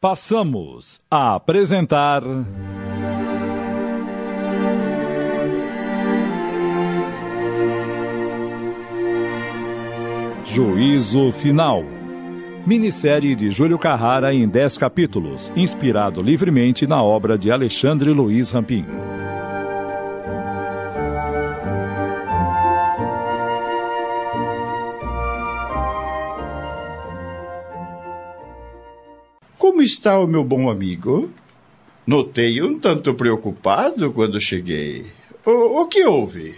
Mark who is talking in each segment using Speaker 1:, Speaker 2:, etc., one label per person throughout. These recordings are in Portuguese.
Speaker 1: passamos a apresentar. Juízo Final. Minissérie de Júlio Carrara em 10 capítulos, inspirado livremente na obra de Alexandre Luiz Rampin.
Speaker 2: Como está o meu bom amigo? Notei um tanto preocupado quando cheguei. O, o que houve?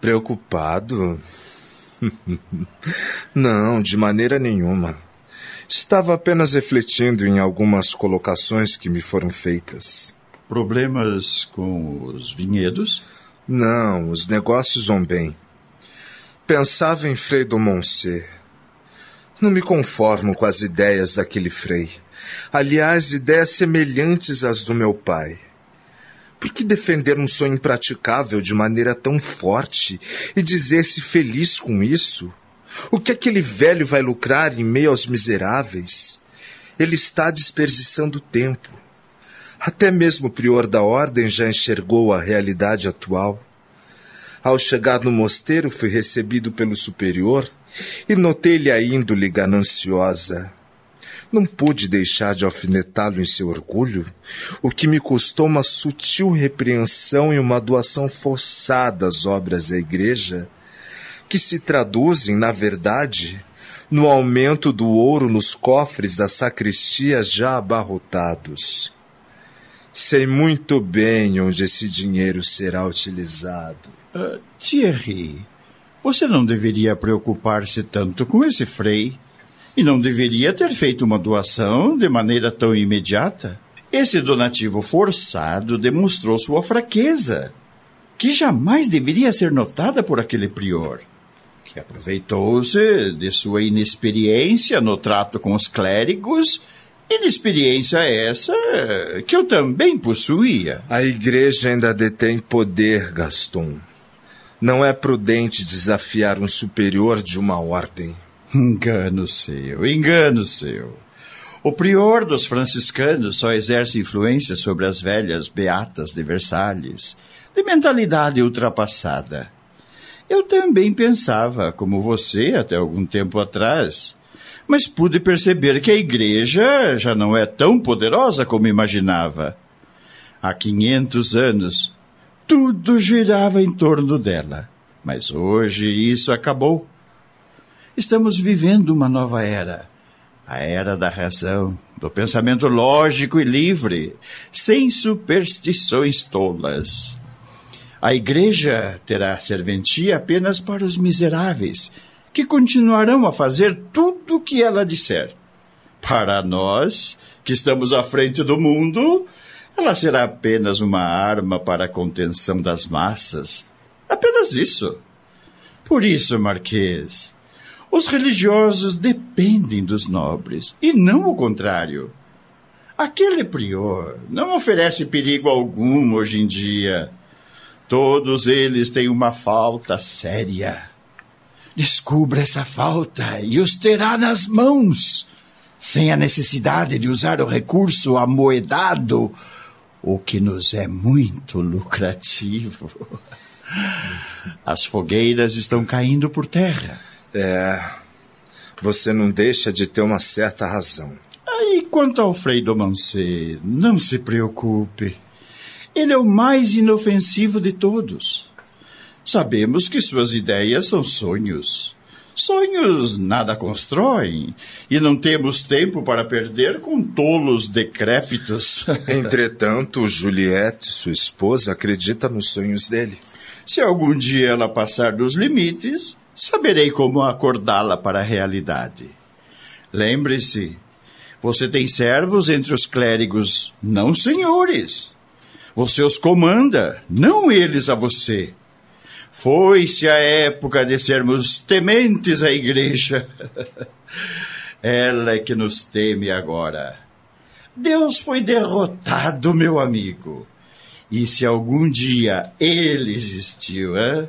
Speaker 3: Preocupado? Não, de maneira nenhuma. Estava apenas refletindo em algumas colocações que me foram feitas.
Speaker 2: Problemas com os vinhedos?
Speaker 3: Não, os negócios vão bem. Pensava em Frei do Moncê. Não me conformo com as ideias daquele frei. Aliás, ideias semelhantes às do meu pai. Por que defender um sonho impraticável de maneira tão forte e dizer-se feliz com isso? O que aquele velho vai lucrar em meio aos miseráveis? Ele está desperdiçando tempo. Até mesmo o prior da ordem já enxergou a realidade atual. Ao chegar no mosteiro, fui recebido pelo superior e notei-lhe a índole gananciosa. Não pude deixar de alfinetá-lo em seu orgulho, o que me custou uma sutil repreensão e uma doação forçada às obras da igreja, que se traduzem, na verdade, no aumento do ouro nos cofres das sacristias já abarrotados. Sei muito bem onde esse dinheiro será utilizado.
Speaker 2: Uh, Thierry, você não deveria preocupar-se tanto com esse frei. E não deveria ter feito uma doação de maneira tão imediata. Esse donativo forçado demonstrou sua fraqueza, que jamais deveria ser notada por aquele prior, que aproveitou-se de sua inexperiência no trato com os clérigos Inexperiência essa que eu também possuía.
Speaker 3: A igreja ainda detém poder, Gaston. Não é prudente desafiar um superior de uma ordem.
Speaker 2: Engano seu, engano seu. O prior dos franciscanos só exerce influência sobre as velhas beatas de Versalhes, de mentalidade ultrapassada. Eu também pensava, como você até algum tempo atrás, mas pude perceber que a igreja já não é tão poderosa como imaginava. Há 500 anos, tudo girava em torno dela. Mas hoje isso acabou. Estamos vivendo uma nova era. A era da razão, do pensamento lógico e livre, sem superstições tolas. A igreja terá serventia apenas para os miseráveis, que continuarão a fazer tudo o que ela disser. Para nós, que estamos à frente do mundo, ela será apenas uma arma para a contenção das massas. Apenas isso. Por isso, Marquês, os religiosos dependem dos nobres, e não o contrário. Aquele prior não oferece perigo algum hoje em dia. Todos eles têm uma falta séria. Descubra essa falta e os terá nas mãos, sem a necessidade de usar o recurso amoedado, o que nos é muito lucrativo. As fogueiras estão caindo por terra.
Speaker 3: É. Você não deixa de ter uma certa razão.
Speaker 2: Aí, quanto ao Frei Domancê, não se preocupe. Ele é o mais inofensivo de todos. Sabemos que suas ideias são sonhos. Sonhos nada constroem, e não temos tempo para perder com tolos decrépitos.
Speaker 3: Entretanto, Juliette, sua esposa, acredita nos sonhos dele.
Speaker 2: Se algum dia ela passar dos limites, saberei como acordá-la para a realidade. Lembre-se, você tem servos entre os clérigos, não senhores. Você os comanda, não eles a você. Foi-se a época de sermos tementes à igreja. Ela é que nos teme agora. Deus foi derrotado, meu amigo. E se algum dia ele existiu, hein?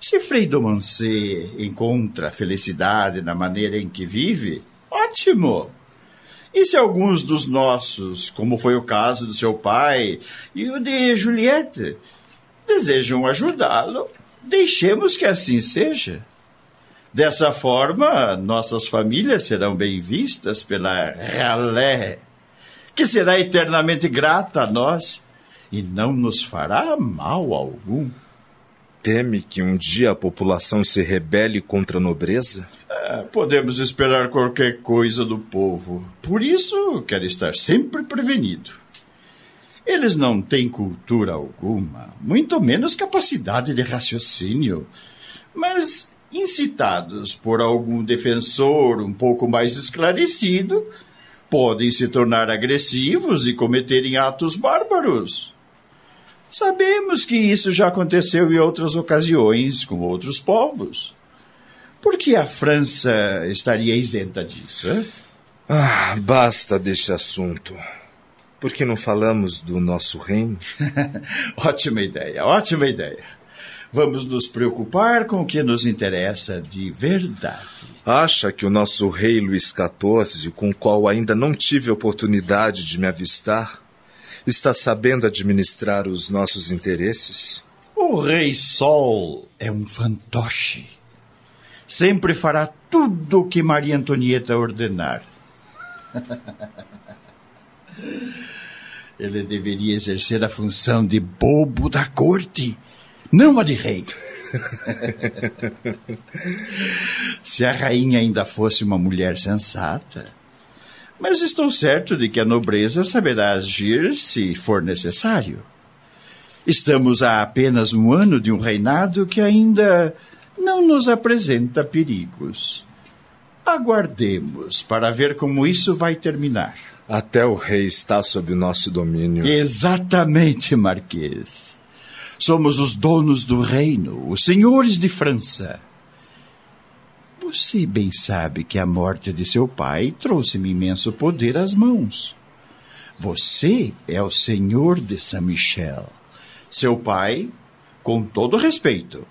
Speaker 2: Se Frei Domancê encontra felicidade na maneira em que vive, ótimo! E se alguns dos nossos, como foi o caso do seu pai e o de Juliette, desejam ajudá-lo, deixemos que assim seja. Dessa forma, nossas famílias serão bem vistas pela Ralé, que será eternamente grata a nós e não nos fará mal algum.
Speaker 3: Teme que um dia a população se rebele contra a nobreza?
Speaker 2: É, podemos esperar qualquer coisa do povo. Por isso, quero estar sempre prevenido. Eles não têm cultura alguma, muito menos capacidade de raciocínio. Mas, incitados por algum defensor um pouco mais esclarecido, podem se tornar agressivos e cometerem atos bárbaros. Sabemos que isso já aconteceu em outras ocasiões com outros povos. Por que a França estaria isenta disso?
Speaker 3: Ah, basta deste assunto. Por que não falamos do nosso reino?
Speaker 2: ótima ideia, ótima ideia. Vamos nos preocupar com o que nos interessa de verdade.
Speaker 3: Acha que o nosso rei Luís XIV, com o qual ainda não tive oportunidade de me avistar, está sabendo administrar os nossos interesses?
Speaker 2: O Rei Sol é um fantoche. Sempre fará tudo o que Maria Antonieta ordenar. Ele deveria exercer a função de bobo da corte, não a de rei. Se a rainha ainda fosse uma mulher sensata, mas estou certo de que a nobreza saberá agir se for necessário. Estamos a apenas um ano de um reinado que ainda não nos apresenta perigos. Aguardemos para ver como isso vai terminar.
Speaker 3: Até o rei está sob o nosso domínio.
Speaker 2: Exatamente, Marquês. Somos os donos do reino, os senhores de França. Você bem sabe que a morte de seu pai trouxe-me imenso poder às mãos. Você é o senhor de Saint-Michel. Seu pai, com todo respeito,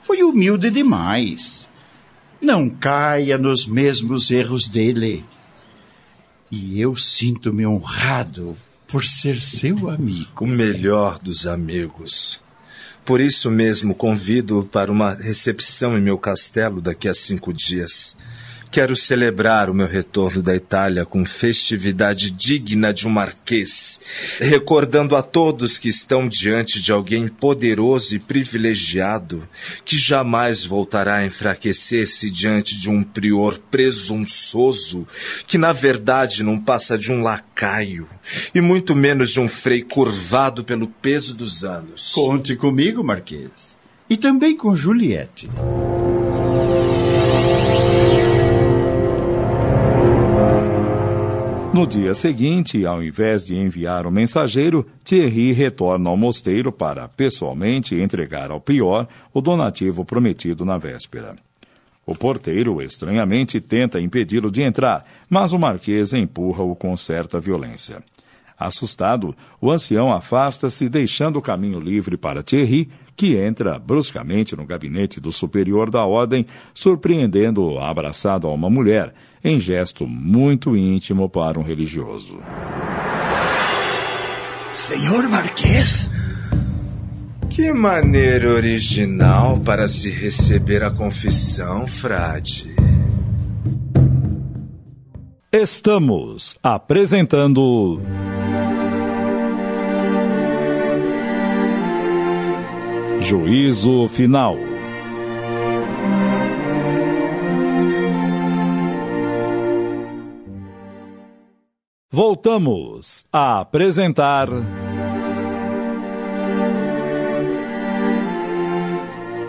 Speaker 2: foi humilde demais. Não caia nos mesmos erros dele. E eu sinto-me honrado por ser seu amigo.
Speaker 3: O melhor dos amigos. Por isso mesmo convido para uma recepção em meu castelo daqui a cinco dias. Quero celebrar o meu retorno da Itália com festividade digna de um marquês, recordando a todos que estão diante de alguém poderoso e privilegiado, que jamais voltará a enfraquecer-se diante de um prior presunçoso, que na verdade não passa de um lacaio, e muito menos de um frei curvado pelo peso dos anos.
Speaker 2: Conte comigo, Marquês. E também com Juliette.
Speaker 1: No dia seguinte, ao invés de enviar o mensageiro, Thierry retorna ao mosteiro para, pessoalmente, entregar ao prior o donativo prometido na véspera. O porteiro, estranhamente, tenta impedi-lo de entrar, mas o marquês empurra-o com certa violência. Assustado, o ancião afasta-se, deixando o caminho livre para Thierry, que entra bruscamente no gabinete do superior da ordem, surpreendendo-o abraçado a uma mulher, em gesto muito íntimo para um religioso.
Speaker 4: Senhor Marquês?
Speaker 3: Que maneira original para se receber a confissão, frade.
Speaker 1: Estamos apresentando. Juízo Final. Voltamos a apresentar.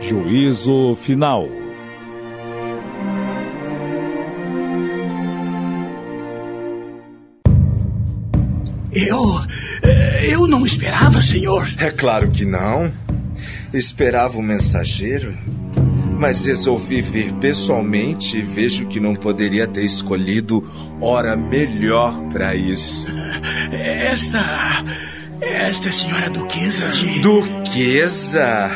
Speaker 1: Juízo Final.
Speaker 4: Eu. Eu não esperava, senhor.
Speaker 3: É claro que não. Esperava o mensageiro, mas resolvi vir pessoalmente e vejo que não poderia ter escolhido hora melhor para isso.
Speaker 4: Esta. Esta é a senhora Duquesa de.
Speaker 3: Duquesa?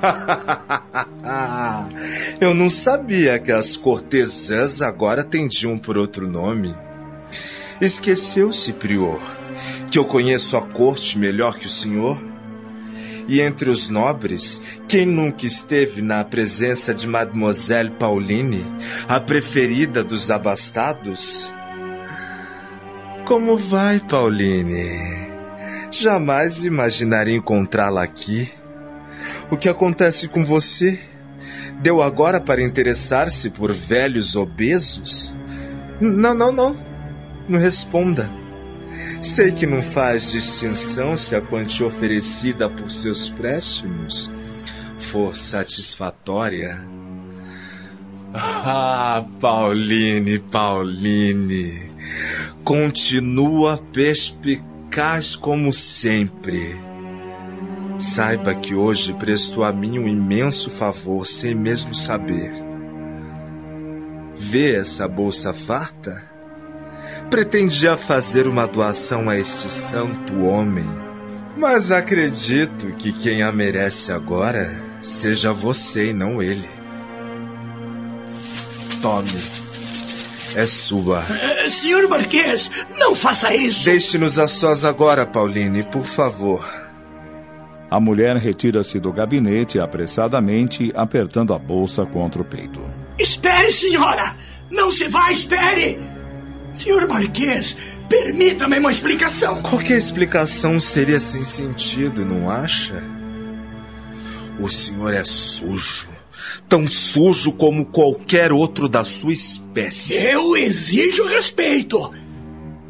Speaker 3: Eu não sabia que as cortesãs agora tendiam por outro nome. Esqueceu-se, prior, que eu conheço a corte melhor que o senhor? E entre os nobres, quem nunca esteve na presença de Mademoiselle Pauline, a preferida dos abastados? Como vai, Pauline? Jamais imaginaria encontrá-la aqui. O que acontece com você? Deu agora para interessar-se por velhos obesos? Não, não, não. Não responda. Sei que não faz distinção se a quantia oferecida por seus préstimos for satisfatória. Ah, Pauline, Pauline, continua perspicaz como sempre. Saiba que hoje prestou a mim um imenso favor sem mesmo saber. Vê essa bolsa farta? Pretendia fazer uma doação a este santo homem. Mas acredito que quem a merece agora seja você e não ele. Tome. É sua.
Speaker 4: Uh, senhor Marquês, não faça isso!
Speaker 3: Deixe-nos a sós agora, Pauline, por favor.
Speaker 1: A mulher retira-se do gabinete apressadamente, apertando a bolsa contra o peito.
Speaker 4: Espere, senhora! Não se vá, espere! Senhor Marquês, permita-me uma explicação.
Speaker 3: Qualquer explicação seria sem sentido, não acha? O senhor é sujo. Tão sujo como qualquer outro da sua espécie.
Speaker 4: Eu exijo respeito.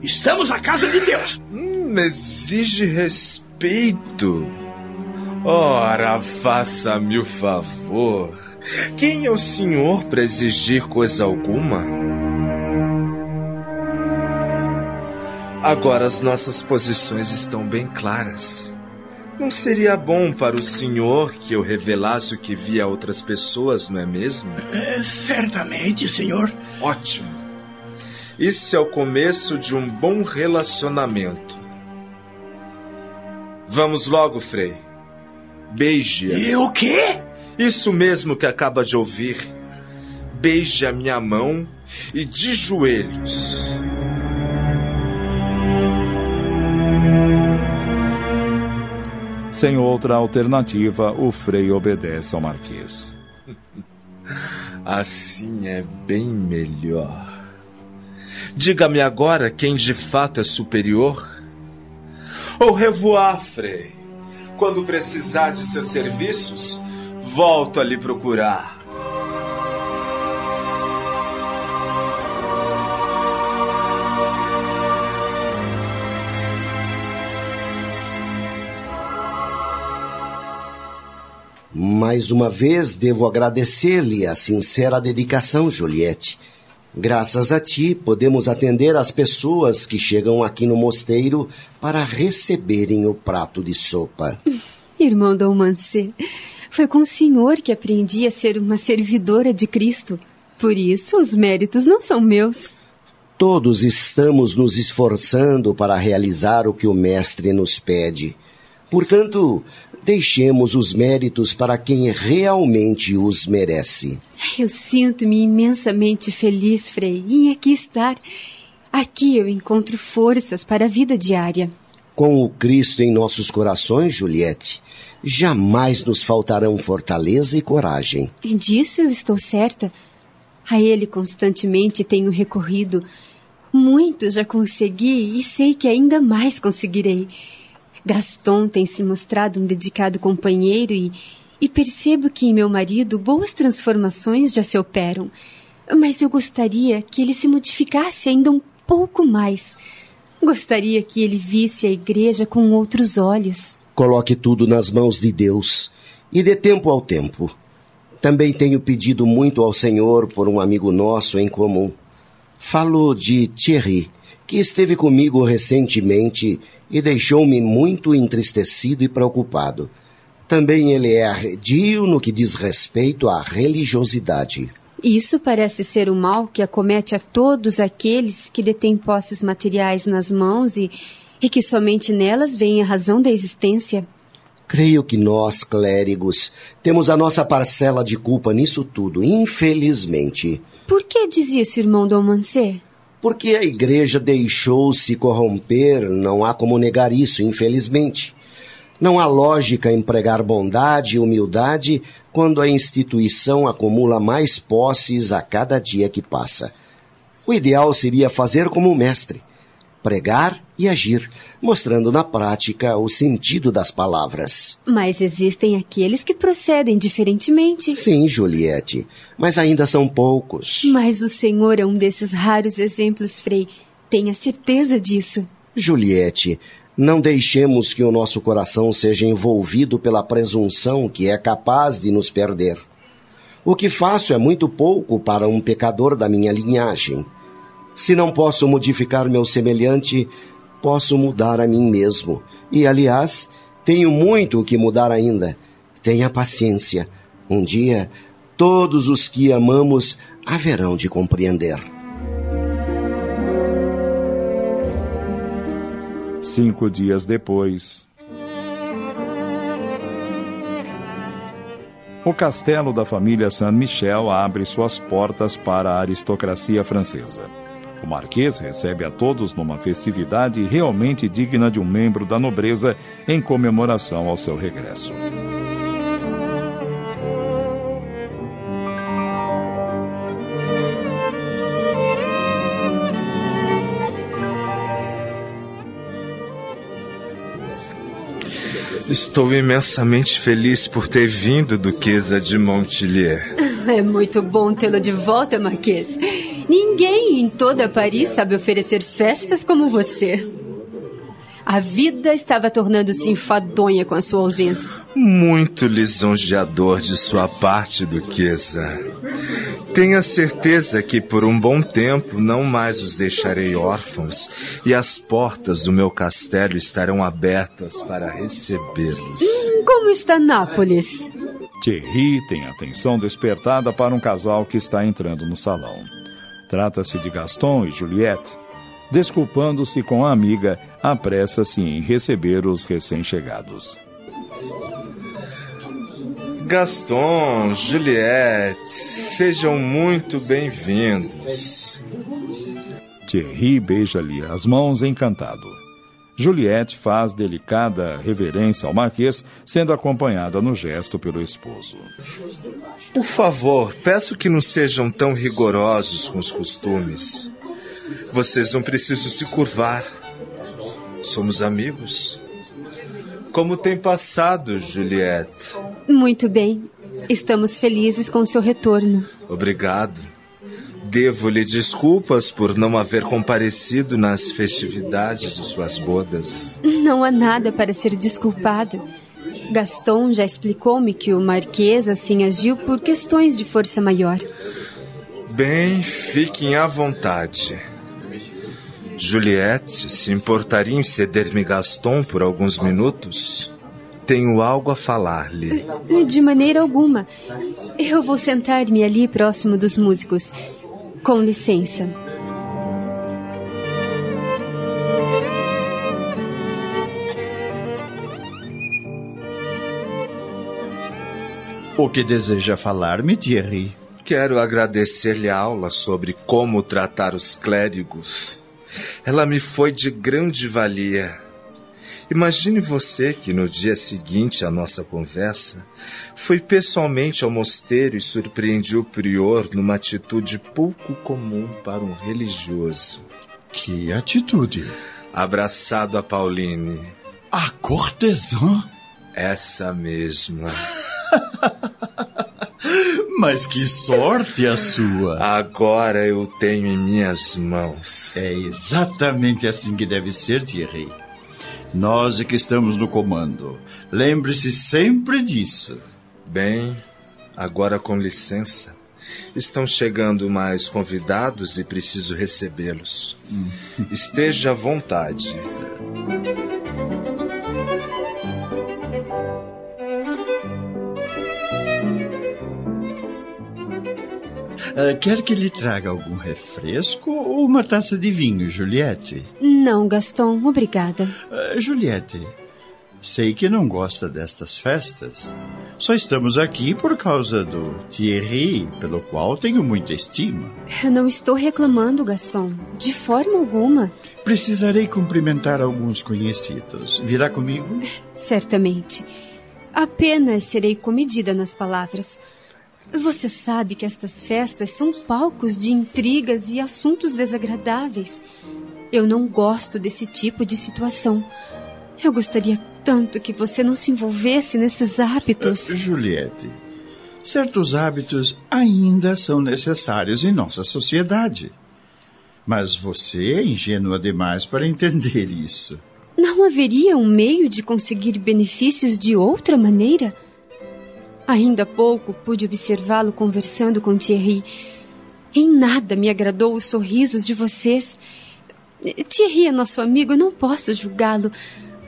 Speaker 4: Estamos na casa de Deus.
Speaker 3: Hum, exige respeito. Ora, faça-me o favor. Quem é o senhor para exigir coisa alguma? Agora as nossas posições estão bem claras. Não seria bom para o senhor que eu revelasse o que via a outras pessoas, não é mesmo?
Speaker 4: É, certamente, senhor.
Speaker 3: Ótimo. Isso é o começo de um bom relacionamento. Vamos logo, Frei. Beije-a.
Speaker 4: E o quê?
Speaker 3: Isso mesmo que acaba de ouvir. Beije a minha mão e de joelhos.
Speaker 1: Sem outra alternativa, o Frei obedece ao Marquês.
Speaker 3: Assim é bem melhor. Diga-me agora quem de fato é superior? Ou revoar, Frei. Quando precisar de seus serviços, volto a lhe procurar.
Speaker 5: Mais uma vez devo agradecer-lhe a sincera dedicação, Juliette. Graças a ti, podemos atender as pessoas que chegam aqui no mosteiro para receberem o prato de sopa.
Speaker 6: Irmão Dom Mancê, foi com o senhor que aprendi a ser uma servidora de Cristo. Por isso, os méritos não são meus.
Speaker 5: Todos estamos nos esforçando para realizar o que o Mestre nos pede. Portanto, deixemos os méritos para quem realmente os merece.
Speaker 6: Eu sinto-me imensamente feliz, Frei, em aqui estar. Aqui eu encontro forças para a vida diária.
Speaker 5: Com o Cristo em nossos corações, Juliette, jamais nos faltarão fortaleza e coragem.
Speaker 6: Disso eu estou certa. A Ele constantemente tenho recorrido. Muito já consegui e sei que ainda mais conseguirei. Gaston tem se mostrado um dedicado companheiro e, e percebo que em meu marido boas transformações já se operam. Mas eu gostaria que ele se modificasse ainda um pouco mais. Gostaria que ele visse a igreja com outros olhos.
Speaker 5: Coloque tudo nas mãos de Deus e dê tempo ao tempo. Também tenho pedido muito ao Senhor por um amigo nosso em comum. Falou de Thierry, que esteve comigo recentemente e deixou-me muito entristecido e preocupado. Também ele é arredio no que diz respeito à religiosidade.
Speaker 6: Isso parece ser o mal que acomete a todos aqueles que detêm posses materiais nas mãos e, e que somente nelas vem a razão da existência.
Speaker 5: Creio que nós, clérigos, temos a nossa parcela de culpa nisso tudo, infelizmente.
Speaker 6: Por que diz isso, irmão Dom Mancê?
Speaker 5: Porque a igreja deixou-se corromper, não há como negar isso, infelizmente. Não há lógica em pregar bondade e humildade quando a instituição acumula mais posses a cada dia que passa. O ideal seria fazer como o mestre, pregar e agir, mostrando na prática o sentido das palavras.
Speaker 6: Mas existem aqueles que procedem diferentemente.
Speaker 5: Sim, Juliette, mas ainda são poucos.
Speaker 6: Mas o Senhor é um desses raros exemplos, Frei. Tenha certeza disso.
Speaker 5: Juliette, não deixemos que o nosso coração seja envolvido pela presunção que é capaz de nos perder. O que faço é muito pouco para um pecador da minha linhagem. Se não posso modificar meu semelhante, posso mudar a mim mesmo. E, aliás, tenho muito o que mudar ainda. Tenha paciência. Um dia, todos os que amamos haverão de compreender.
Speaker 1: Cinco dias depois. O castelo da família Saint-Michel abre suas portas para a aristocracia francesa. O marquês recebe a todos numa festividade realmente digna de um membro da nobreza em comemoração ao seu regresso.
Speaker 3: Estou imensamente feliz por ter vindo, Duquesa de Montilier.
Speaker 6: É muito bom tê-lo de volta, Marquês. Ninguém em toda Paris sabe oferecer festas como você. A vida estava tornando-se enfadonha com a sua ausência.
Speaker 3: Muito lisonjeador de sua parte, Duquesa. Tenha certeza que por um bom tempo não mais os deixarei órfãos e as portas do meu castelo estarão abertas para recebê-los.
Speaker 6: Hum, como está Nápoles?
Speaker 1: Thierry tem atenção despertada para um casal que está entrando no salão. Trata-se de Gaston e Juliette. Desculpando-se com a amiga, apressa-se em receber os recém-chegados.
Speaker 3: Gaston, Juliette, sejam muito bem-vindos.
Speaker 1: Thierry beija-lhe as mãos encantado. Juliette faz delicada reverência ao marquês, sendo acompanhada no gesto pelo esposo.
Speaker 3: Por favor, peço que não sejam tão rigorosos com os costumes. Vocês não precisam se curvar. Somos amigos. Como tem passado, Juliette?
Speaker 6: Muito bem. Estamos felizes com seu retorno.
Speaker 3: Obrigado. Devo-lhe desculpas por não haver comparecido nas festividades de suas bodas.
Speaker 6: Não há nada para ser desculpado. Gaston já explicou-me que o Marquês assim agiu por questões de força maior.
Speaker 3: Bem, fiquem à vontade. Juliette, se importaria em ceder-me Gaston por alguns minutos? Tenho algo a falar-lhe.
Speaker 6: De maneira alguma. Eu vou sentar-me ali próximo dos músicos. Com licença.
Speaker 2: O que deseja falar-me, Thierry?
Speaker 3: Quero agradecer-lhe a aula sobre como tratar os clérigos. Ela me foi de grande valia. Imagine você que no dia seguinte à nossa conversa, foi pessoalmente ao mosteiro e surpreendi o prior numa atitude pouco comum para um religioso.
Speaker 2: Que atitude?
Speaker 3: Abraçado a Pauline.
Speaker 2: A cortesã?
Speaker 3: Essa mesma.
Speaker 2: Mas que sorte a sua!
Speaker 3: Agora eu tenho em minhas mãos.
Speaker 2: É exatamente assim que deve ser, Thierry. Nós é que estamos no comando. Lembre-se sempre disso.
Speaker 3: Bem, agora com licença. Estão chegando mais convidados e preciso recebê-los. Hum. Esteja à vontade.
Speaker 2: Uh, quer que lhe traga algum refresco ou uma taça de vinho, Juliette?
Speaker 6: Não, Gaston, obrigada.
Speaker 2: Uh, Juliette, sei que não gosta destas festas. Só estamos aqui por causa do Thierry, pelo qual tenho muita estima.
Speaker 6: Eu não estou reclamando, Gaston. De forma alguma.
Speaker 2: Precisarei cumprimentar alguns conhecidos. Virá comigo?
Speaker 6: Certamente. Apenas serei comedida nas palavras. Você sabe que estas festas são palcos de intrigas e assuntos desagradáveis. Eu não gosto desse tipo de situação. Eu gostaria tanto que você não se envolvesse nesses hábitos.
Speaker 2: Uh, Juliette, certos hábitos ainda são necessários em nossa sociedade. Mas você é ingênua demais para entender isso.
Speaker 6: Não haveria um meio de conseguir benefícios de outra maneira? Ainda há pouco pude observá-lo conversando com Thierry. Em nada me agradou os sorrisos de vocês. Thierry é nosso amigo, eu não posso julgá-lo,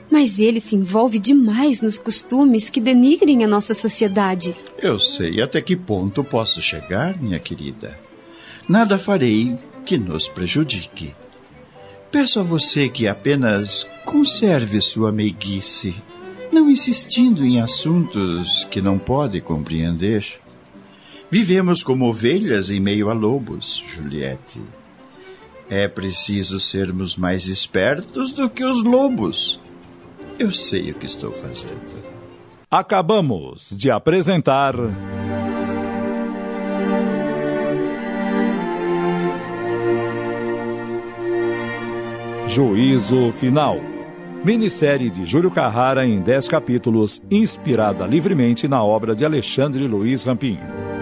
Speaker 6: mas ele se envolve demais nos costumes que denigrem a nossa sociedade.
Speaker 2: Eu sei até que ponto posso chegar, minha querida. Nada farei que nos prejudique. Peço a você que apenas conserve sua meiguice, não insistindo em assuntos que não pode compreender. Vivemos como ovelhas em meio a lobos, Juliette. É preciso sermos mais espertos do que os lobos. Eu sei o que estou fazendo.
Speaker 1: Acabamos de apresentar. Juízo Final. Minissérie de Júlio Carrara em 10 capítulos, inspirada livremente na obra de Alexandre Luiz Rampinho.